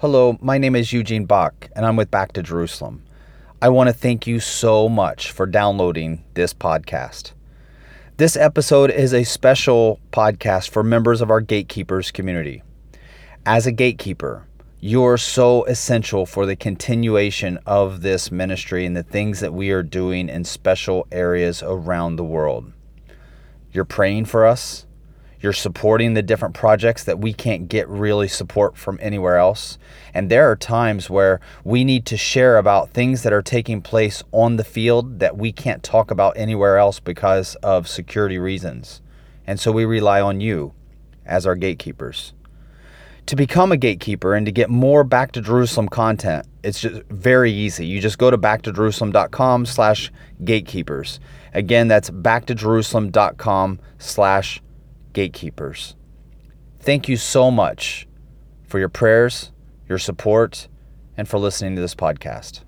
Hello, my name is Eugene Bach, and I'm with Back to Jerusalem. I want to thank you so much for downloading this podcast. This episode is a special podcast for members of our Gatekeepers community. As a gatekeeper, you're so essential for the continuation of this ministry and the things that we are doing in special areas around the world. You're praying for us, you're supporting the different projects that we can't get really support from anywhere else. And there are times where we need to share about things that are taking place on the field that we can't talk about anywhere else because of security reasons. And so we rely on you as our gatekeepers. To become a gatekeeper and to get more Back to Jerusalem content, it's just very easy. You just go to backtojerusalem.com slash gatekeepers. Again, that's backtojerusalem.com slash gatekeepers. Thank you so much for your prayers, your support, and for listening to this podcast.